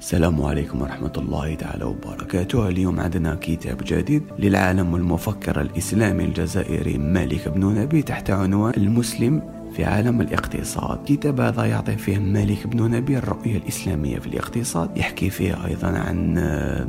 السلام عليكم ورحمة الله تعالى وبركاته. اليوم عندنا كتاب جديد للعالم والمفكر الإسلامي الجزائري مالك بن نبي تحت عنوان المسلم في عالم الاقتصاد. كتاب هذا يعطي فيه مالك بن نبي الرؤية الإسلامية في الاقتصاد. يحكي فيه أيضا عن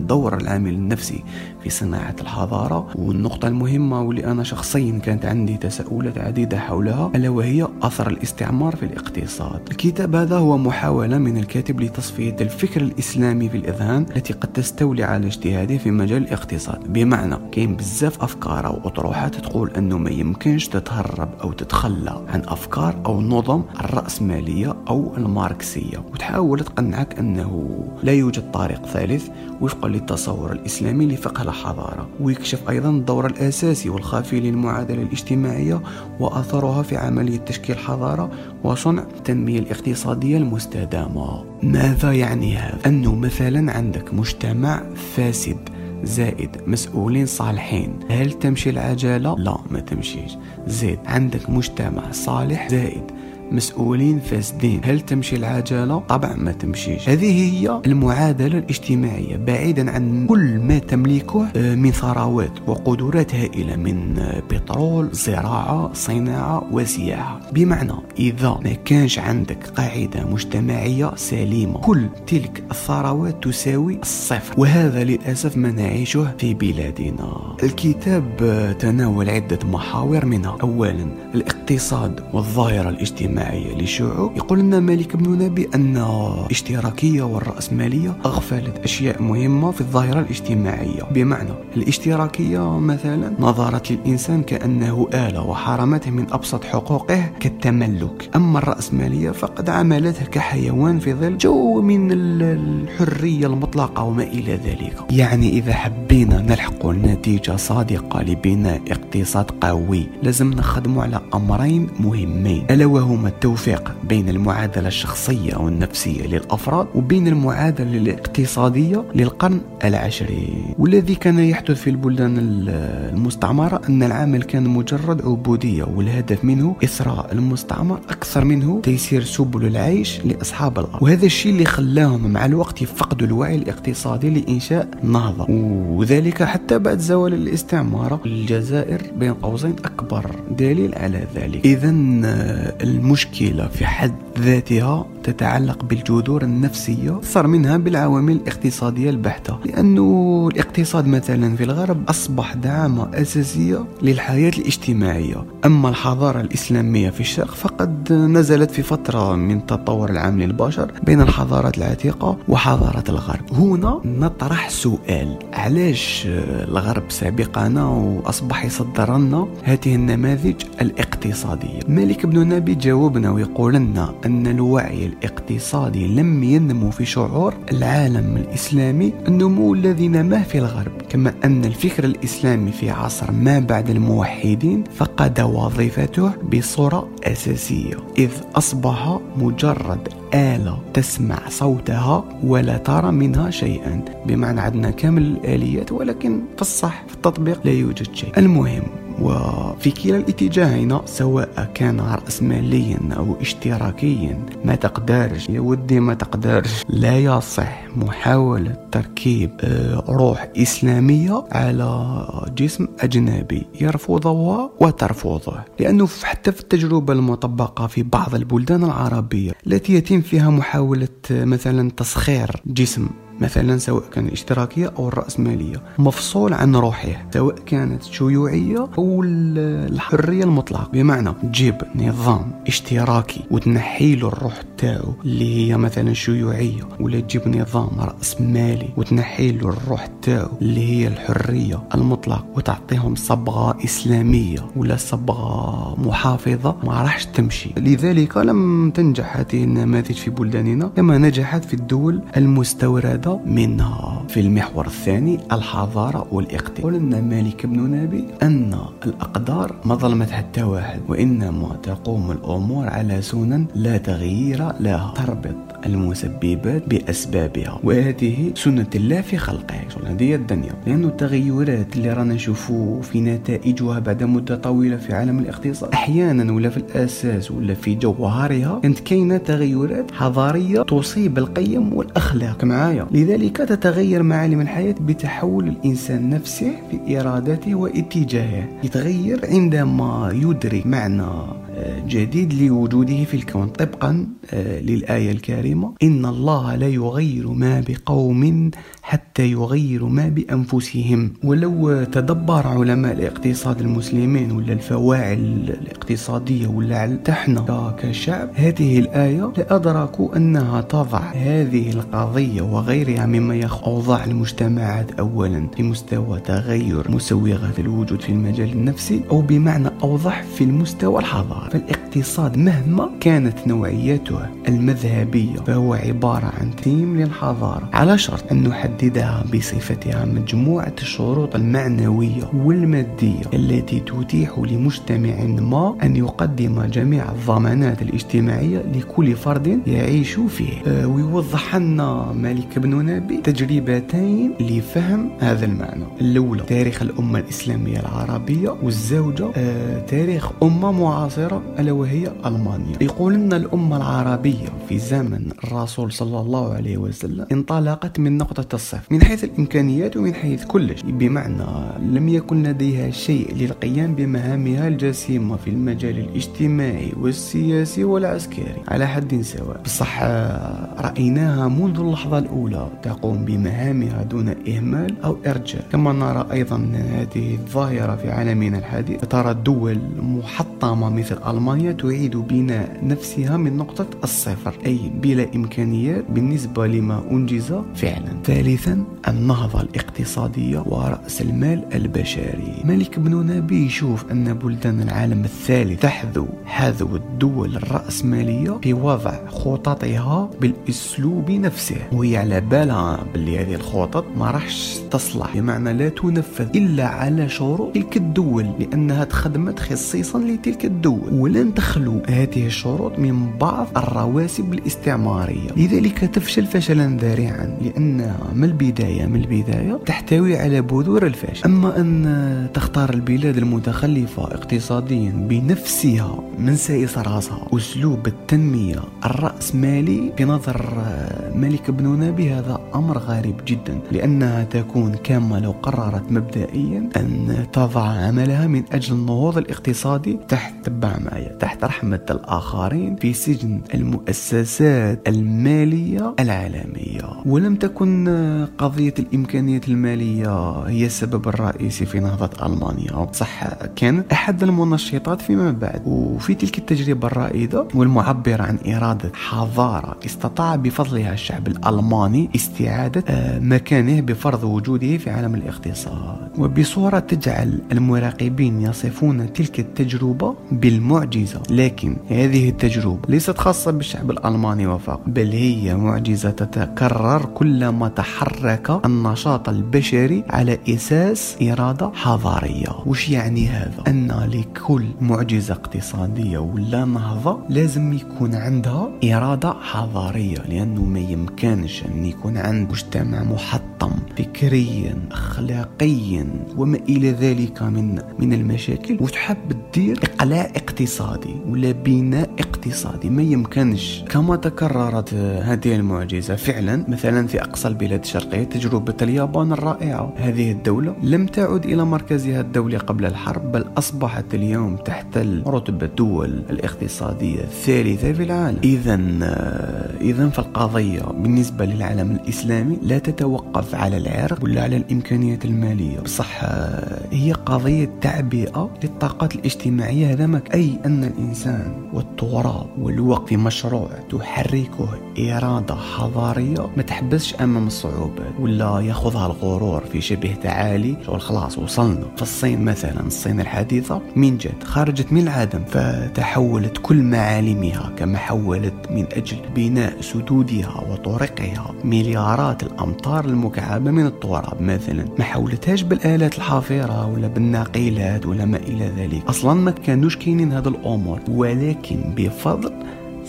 دور العامل النفسي في صناعة الحضارة. والنقطة المهمة واللي أنا شخصيا كانت عندي تساؤلات عديدة حولها ألا وهي أثر الاستعمار في الاقتصاد. الكتاب هذا هو محاولة من الكاتب لتصفية الفكر الإسلامي في الإذهان التي قد تستولي على اجتهاده في مجال الاقتصاد. بمعنى كاين بزاف أفكار أو أطروحات تقول أنه ما يمكنش تتهرب أو تتخلى عن أفكار الأفكار أو النظم الرأسمالية أو الماركسية وتحاول تقنعك أنه لا يوجد طريق ثالث وفقا للتصور الإسلامي لفقه الحضارة ويكشف أيضا الدور الأساسي والخافي للمعادلة الاجتماعية وأثرها في عملية تشكيل حضارة وصنع التنمية الاقتصادية المستدامة. ماذا يعني هذا؟ أنه مثلا عندك مجتمع فاسد زائد مسؤولين صالحين. هل تمشي العجلة؟ لا ما تمشيش. زيد عندك مجتمع صالح؟ زائد مسؤولين فاسدين. هل تمشي العجلة؟ طبعا ما تمشيش. هذه هي المعادلة الاجتماعية بعيدا عن كل ما تملكه آه، من ثروات وقدرات هائلة من آه، بترول زراعة صناعة وسياحة. بمعنى إذا ما كانش عندك قاعدة مجتمعية سليمة كل تلك الثروات تساوي الصفر. وهذا للأسف ما نعيشه في بلادنا. الكتاب آه، تناول عدة محاور منها. أولا الاقتصاد والظاهرة الاجتماعية. الاجتماعية للشعوب يقول لنا مالك بن نبي أن الاشتراكية والرأسمالية أغفلت أشياء مهمة في الظاهرة الاجتماعية. بمعنى الاشتراكية مثلا نظرت للإنسان كأنه آلة وحرمته من أبسط حقوقه كالتملك. أما الرأسمالية فقد عملته كحيوان في ظل جو من الحرية المطلقة وما إلى ذلك. يعني إذا حبينا نلحق نتيجة صادقة لبناء اقتصاد قوي لازم نخدم على أمرين مهمين. ألا وهما التوفيق بين المعادلة الشخصية والنفسية للأفراد وبين المعادلة الاقتصادية للقرن العشرين. والذي كان يحدث في البلدان المستعمرة أن العمل كان مجرد عبودية والهدف منه إثراء المستعمر أكثر منه تيسير سبل العيش لأصحاب الأرض. وهذا الشيء اللي خلاهم مع الوقت يفقدوا الوعي الاقتصادي لإنشاء نهضة. وذلك حتى بعد زوال الاستعمار الجزائر بين قوسين أكبر دليل على ذلك. إذا الم المشكلة في حد ذاتها تتعلق بالجذور النفسية أكثر منها بالعوامل الاقتصادية البحتة. لأنه الاقتصاد مثلا في الغرب أصبح دعامة أساسية للحياة الاجتماعية. أما الحضارة الإسلامية في الشرق فقد نزلت في فترة من تطور العام للبشر بين الحضارات العتيقة وحضارة الغرب. هنا نطرح سؤال علاش الغرب سابقنا وأصبح يصدر لنا هذه النماذج الاقتصادية؟ مالك بن نبي جاوبنا ويقول لنا أن الوعي الاقتصادي لم ينمو في شعور العالم الإسلامي النمو الذي نماه في الغرب. كما أن الفكر الإسلامي في عصر ما بعد الموحدين فقد وظيفته بصورة أساسية إذ أصبح مجرد آلة تسمع صوتها ولا ترى منها شيئا. بمعنى عندنا كامل الآليات ولكن في الصح في التطبيق لا يوجد شيء. المهم وفي كلا الاتجاهين سواء كان رأسماليا أو اشتراكيا ما تقدرش يا ودي ما تقدرش. لا يصح محاولة تركيب آه، روح إسلامية على جسم أجنبي يرفضها وترفضه. لأنه حتى في التجربة المطبقة في بعض البلدان العربية التي يتم فيها محاولة آه، مثلا تسخير جسم مثلا سواء كان الاشتراكية أو الرأسمالية مفصول عن روحه سواء كانت شيوعية أو الحرية المطلقة. بمعنى تجيب نظام اشتراكي وتنحي له الروح تاعو اللي هي مثلا شيوعية ولا تجيب نظام رأسمالي وتنحي له الروح تاعو اللي هي الحرية المطلقة وتعطيهم صبغة إسلامية ولا صبغة محافظة. ما راحش تمشي. لذلك لم تنجح هذه النماذج في بلداننا كما نجحت في الدول المستوردة منها في المحور الثاني الحضارة والاقتصاد. قلنا مالك بن نبي أن الأقدار ما ظلمت حتى واحد وإنما تقوم الأمور على سنن لا تغيير لها تربط المسببات بأسبابها وهذه سنة الله في خلقه. هذه الدنيا. لأن التغيرات اللي رانا نشوفوا في نتائجها بعد مدة طويلة في عالم الاقتصاد أحيانا ولا في الأساس ولا في جوهرها كانت كاينة تغيرات حضارية تصيب القيم والأخلاق معايا. لذلك تتغير معالم الحياة بتحول الإنسان نفسه في إرادته واتجاهه. يتغير عندما يدرك معنى جديد لوجوده في الكون. طبقا آه، للآية الكريمة. إن الله لا يغير ما بقوم حتى يغيروا ما بأنفسهم. ولو تدبر علماء الاقتصاد المسلمين ولا الفواعل الاقتصادية ولا تحنا كشعب هذه الآية لأدركوا أنها تضع هذه القضية وغيرها مما يخ أوضاع المجتمعات أولا في مستوى تغير مسوغات الوجود في المجال النفسي أو بمعنى أوضح في المستوى الحضاري. فالاقتصاد مهما كانت نوعيته المذهبية فهو عبارة عن تيم للحضارة. على شرط أن نحددها بصفتها مجموعة الشروط المعنوية والمادية التي تتيح لمجتمع ما أن يقدم جميع الضمانات الاجتماعية لكل فرد يعيش فيه. أه ويوضح لنا مالك بن نبي تجربتين لفهم هذا المعنى. الأولى تاريخ الأمة الإسلامية العربية والزوجة. أه تاريخ أمة معاصرة ألا وهي ألمانيا. يقول أن الأمة العربية في زمن الرسول صلى الله عليه وسلم انطلقت من نقطة الصفر من حيث الإمكانيات ومن حيث كل شيء بمعنى لم يكن لديها شيء للقيام بمهامها الجسيمة في المجال الاجتماعي والسياسي والعسكري. على حد سواء. بصح رأيناها منذ اللحظة الأولى تقوم بمهامها دون إهمال أو إرجاء. كما نرى أيضا هذه الظاهرة في عالمنا الحديث. ترى الدول محطمة مثل ألمانيا تعيد بناء نفسها من نقطة الصفر أي بلا إمكانيات بالنسبة لما أنجز فعلا. ثالثا النهضة الاقتصادية ورأس المال البشري. ملك بن نبي يشوف أن بلدان العالم الثالث تحذو حذو الدول الرأسمالية في وضع خططها بالأسلوب نفسه وهي على بالها باللي هذه الخطط ما راحش تصلح. بمعنى لا تنفذ إلا على شروط تلك الدول لأنها تخدمت خصيصا لتلك الدول ولن تخلو هذه الشروط من بعض الرواسب الاستعمارية. لذلك تفشل فشلا ذريعا لأنها من البداية من البداية تحتوي على بذور الفشل أما أن تختار البلاد المتخلفة اقتصاديا بنفسها من سائس راسها أسلوب التنمية الرأسمالي في نظر ملك بن نبي هذا أمر غريب جدا لأنها تكون كما لو قررت مبدئيا أن تضع عملها من أجل النهوض الاقتصادي تحت تبع معي تحت رحمة الآخرين في سجن المؤسسات المالية العالمية. ولم تكن قضية الإمكانيات المالية هي السبب الرئيسي في نهضة ألمانيا. صح كانت أحد المنشطات فيما بعد. وفي تلك التجربة الرائدة والمعبرة عن إرادة حضارة استطاع بفضلها الشعب الألماني استعادة آه، مكانه بفرض وجوده في عالم الاقتصاد. وبصورة تجعل المراقبين يصفون تلك التجربة بالمعجزة. لكن هذه التجربة ليست خاصة بالشعب الألماني وفقط بل هي معجزة تتكرر كلما تحرك النشاط البشري على أساس إرادة حضارية. وش يعني هذا؟ أن لكل معجزة اقتصادية ولا نهضة لازم يكون عندها إرادة حضارية لأنه ما يمكنش أن يكون عند مجتمع محطم فكريا أخلاقيا وما إلى ذلك من من المشاكل. وتحب تدير إقلاع اقتصادي ولا بناء اقتصادي. ما يمكنش. كما تكررت هذه المعجزة فعلا مثلا في أقصى البلاد الشرقية تجربة اليابان الرائعة. هذه الدولة لم تعد إلى مركزها الدولي قبل الحرب بل أصبحت اليوم تحت رتبة الدول الاقتصادية الثالثة في العالم. إذا إذا فالقضية بالنسبة للعالم الإسلامي لا تتوقف على العرق ولا على الإمكانيات المالية. بصح هي قضية تعبئة للطاقات الاجتماعية. هذا ما أي أن الإنسان والتراب والوقت في مشروع تحركه إرادة حضارية ما تحبسش أمام الصعوبات ولا يأخذها الغرور في شبه تعالي. شغل خلاص وصلنا. في الصين مثلا الصين الحديثة من جد خرجت من العدم فتحولت كل معالمها كما حولت من أجل بناء سدودها وطرقها. مليارات الأمتار المكعبة من التراب مثلا ما حولتهاش بالآلات الحافرة ولا بالناقلات ولا ما إلى ذلك. أصلا ما كانوش كاينين هذا الأمور ولكن بفضل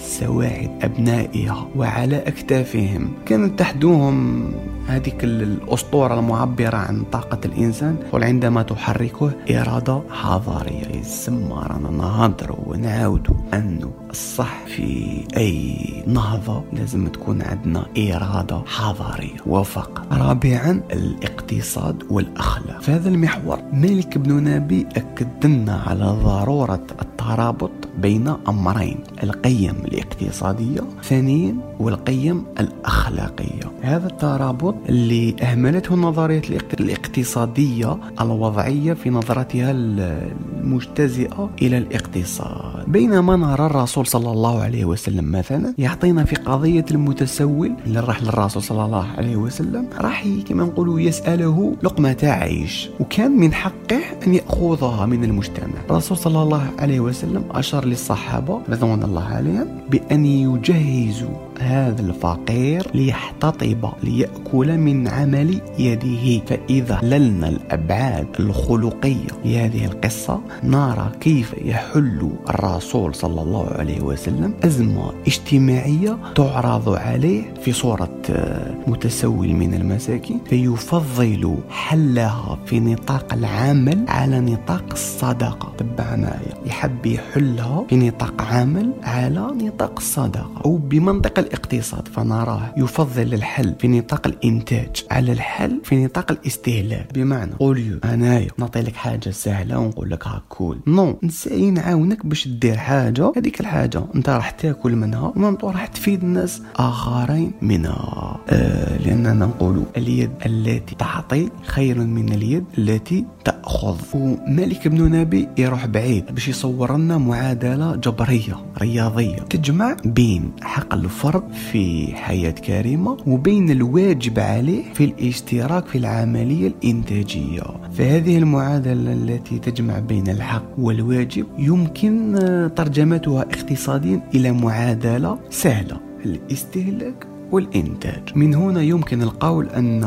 سواعد أبنائها وعلى أكتافهم. كانت تحدوهم هذيك الأسطورة المعبرة عن طاقة الإنسان وعندما تحركه إرادة حضارية يسمى رانا نهضروا ونعاودوا أنه الصح في أي نهضة لازم تكون عندنا إرادة حضارية وفقط رابعا الاقتصاد والأخلاق. في هذا المحور مالك بن نبي أكد لنا على ضرورة الترابط بين أمرين القيم الاقتصادية ثانيا والقيم الأخلاقية. هذا الترابط اللي أهملته النظرية الاقتصادية الوضعية في نظرتها المجتزئة إلى الاقتصاد. بينما نرى الرسول صلى الله عليه وسلم مثلا يعطينا في قضية المتسول اللي راح للرسول صلى الله عليه وسلم راح كما نقولوا يسأله لقمة عيش وكان من حقه أن يأخذها من المجتمع. الرسول صلى الله عليه وسلم أشار للصحابة رضوان الله عليهم بأن يجهزوا هذا الفقير ليحتطب ليأكل من عمل يده. فإذا للنا الأبعاد الخلقية لهذه القصة نرى كيف يحل الرسول صلى الله عليه وسلم أزمة اجتماعية تعرض عليه في صورة آه، متسول من المساكين. فيفضل حلها في نطاق العمل على نطاق الصدقة. تبعنا يحب يحلها في نطاق عمل على نطاق الصدقة. أو بمنطق الاقتصاد فنراه يفضل الحل في نطاق الإنتاج على الحل في نطاق الاستهلاك. بمعنى قول أنايا نعطي لك حاجة سهلة ونقول لك ها كول. non نسعى نعاونك باش دير حاجة. هذيك الحاجة أنت راح تاكل منها ومنطو راح تفيد الناس آخرين منها. آه لاننا نقول اليد التي تعطي خير من اليد التي تأخذ. ومالك بن نبي يروح بعيد باش يصور لنا معادلة جبرية رياضية تجمع بين حق الفرد في حياة كريمة وبين الواجب عليه في الاشتراك في العملية الإنتاجية. فهذه المعادلة التي تجمع بين الحق والواجب يمكن ترجمتها اقتصاديا إلى معادلة سهلة الاستهلاك. والإنتاج. من هنا يمكن القول أن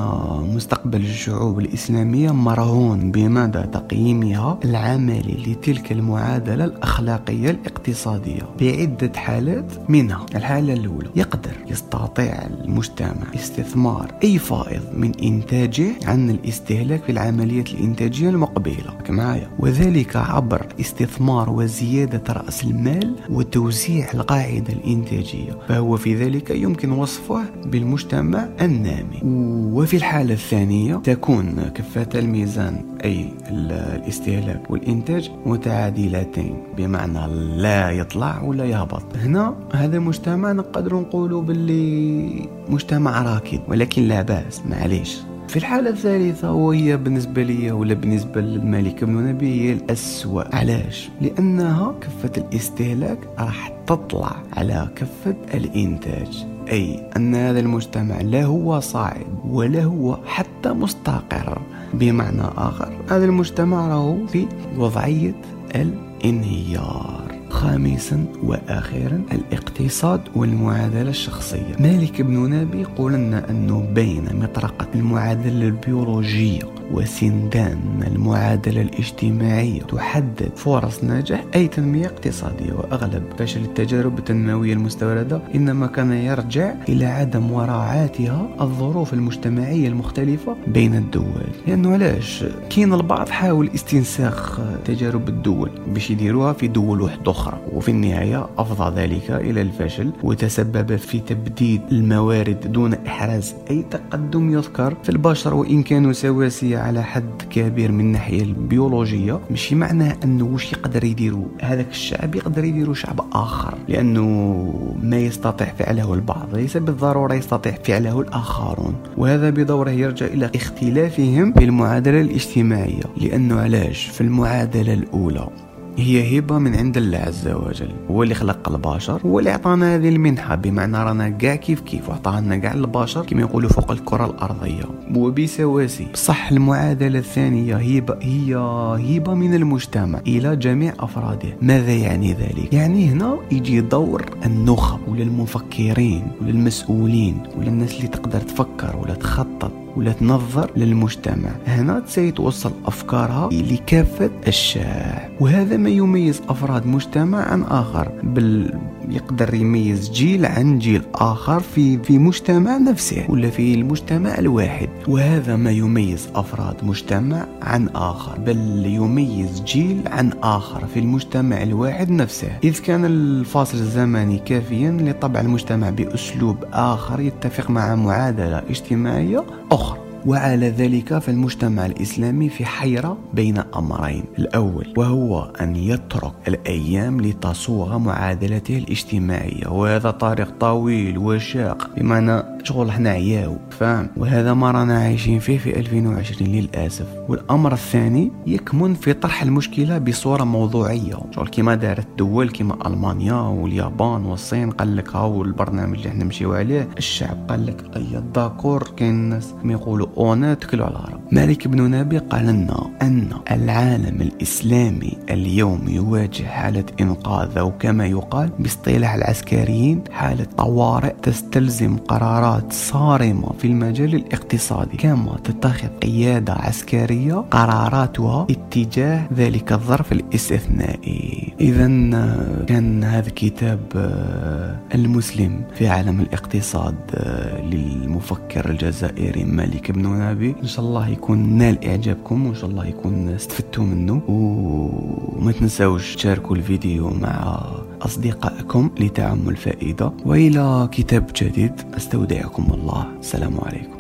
مستقبل الشعوب الإسلامية مرهون بمدى تقييمها العملي لتلك المعادلة الأخلاقية الاقتصادية بعدة حالات. منها الحالة الأولى يقدر يستطيع المجتمع استثمار أي فائض من إنتاجه عن الاستهلاك في العملية الإنتاجية المقبلة. معايا. وذلك عبر استثمار وزيادة رأس المال وتوزيع القاعدة الإنتاجية. فهو في ذلك يمكن وصفه بالمجتمع النامي. وفي الحالة الثانية تكون كفة الميزان أي الاستهلاك والإنتاج متعادلتين بمعنى لا يطلع ولا يهبط. هنا هذا المجتمع نقدر نقول باللي مجتمع راكد ولكن لا بأس معليش. في الحالة الثالثة وهي بالنسبة لي ولا بالنسبة للملك بن نبي هي الأسوأ. علاش؟ لأنها كفة الاستهلاك راح تطلع على كفة الإنتاج. أي أن هذا المجتمع لا هو صاعد ولا هو حتى مستقر. بمعنى آخر هذا المجتمع راهو في وضعية الانهيار خامسا وأخيرا الاقتصاد والمعادلة الشخصية. مالك بن نبي يقول لنا أنه بين مطرقة المعادلة البيولوجية وسندان المعادلة الاجتماعية تحدد فرص نجاح أي تنمية اقتصادية. وأغلب فشل التجارب التنموية المستوردة إنما كان يرجع إلى عدم مراعاتها الظروف المجتمعية المختلفة بين الدول. لأنه علاش؟ كاين البعض حاول استنساخ تجارب الدول باش يديروها في دول واحدة أخرى. وفي النهاية أفضى ذلك إلى الفشل وتسبب في تبديد الموارد دون إحراز أي تقدم يذكر في البشر. وإن كانوا سواسية على حد كبير من الناحية البيولوجية. ماشي معناه أنه واش يقدر يديروا هذاك الشعب؟ يقدر يديروا شعب آخر لأنه ما يستطيع فعله البعض. ليس بالضرورة يستطيع فعله الآخرون. وهذا بدوره يرجع إلى اختلافهم في المعادلة الاجتماعية. لأنه علاش؟ في المعادلة الأولى. هي هبة من عند الله عز وجل هو اللي خلق البشر هو اللي عطانا هذه المنحة. بمعنى رانا كاع كيف كيف وعطانا كاع البشر كما يقولوا فوق الكرة الأرضية. وبسواسي بصح المعادلة الثانية هبة هي هبة من المجتمع إلى جميع أفراده. ماذا يعني ذلك؟ يعني هنا يجي دور النخب ولا المفكرين ولا المسؤولين ولا الناس اللي تقدر تفكر ولا تخطط. ولا تنظر للمجتمع. هنا توصل أفكارها لكافة الشعب وهذا ما يميز أفراد مجتمع عن آخر بال يقدر يميز جيل عن جيل آخر في في مجتمع نفسه ولا في المجتمع الواحد. وهذا ما يميز أفراد مجتمع عن آخر بل يميز جيل عن آخر في المجتمع الواحد نفسه. إذ كان الفاصل الزمني كافيا لطبع المجتمع بأسلوب آخر يتفق مع معادلة اجتماعية أخرى. وعلى ذلك فالمجتمع الإسلامي في حيرة بين أمرين. الأول وهو أن يترك الأيام لتصوغ معادلته الاجتماعية وهذا طريق طويل وشاق بمعنى شغل إحنا عياو فاهم؟ وهذا ما رانا عايشين فيه في 2020 للأسف. والأمر الثاني يكمن في طرح المشكلة بصورة موضوعية. شغل كيما دارت دول كيما ألمانيا واليابان والصين قال لك هاو البرنامج اللي إحنا نمشيو عليه. الشعب قال لك أي داكور كاين الناس يقولوا اونات تكلوا على العرب مالك بن نبي قال لنا أن العالم الإسلامي اليوم يواجه حالة إنقاذ أو كما يقال باصطلاح العسكريين حالة طوارئ تستلزم قرارات صارمة في المجال الاقتصادي. كما تتخذ قيادة عسكرية قراراتها اتجاه ذلك الظرف الاستثنائي. إذا كان هذا كتاب آه، المسلم في عالم الاقتصاد آه، للمفكر الجزائري مالك بن نبي. إن شاء الله يكون نال إعجابكم وإن شاء الله يكون استفدتوا منه. وما تنسوش تشاركوا الفيديو مع أصدقائكم لتعم الفائدة. وإلى كتاب جديد أستودعكم الله. السلام عليكم.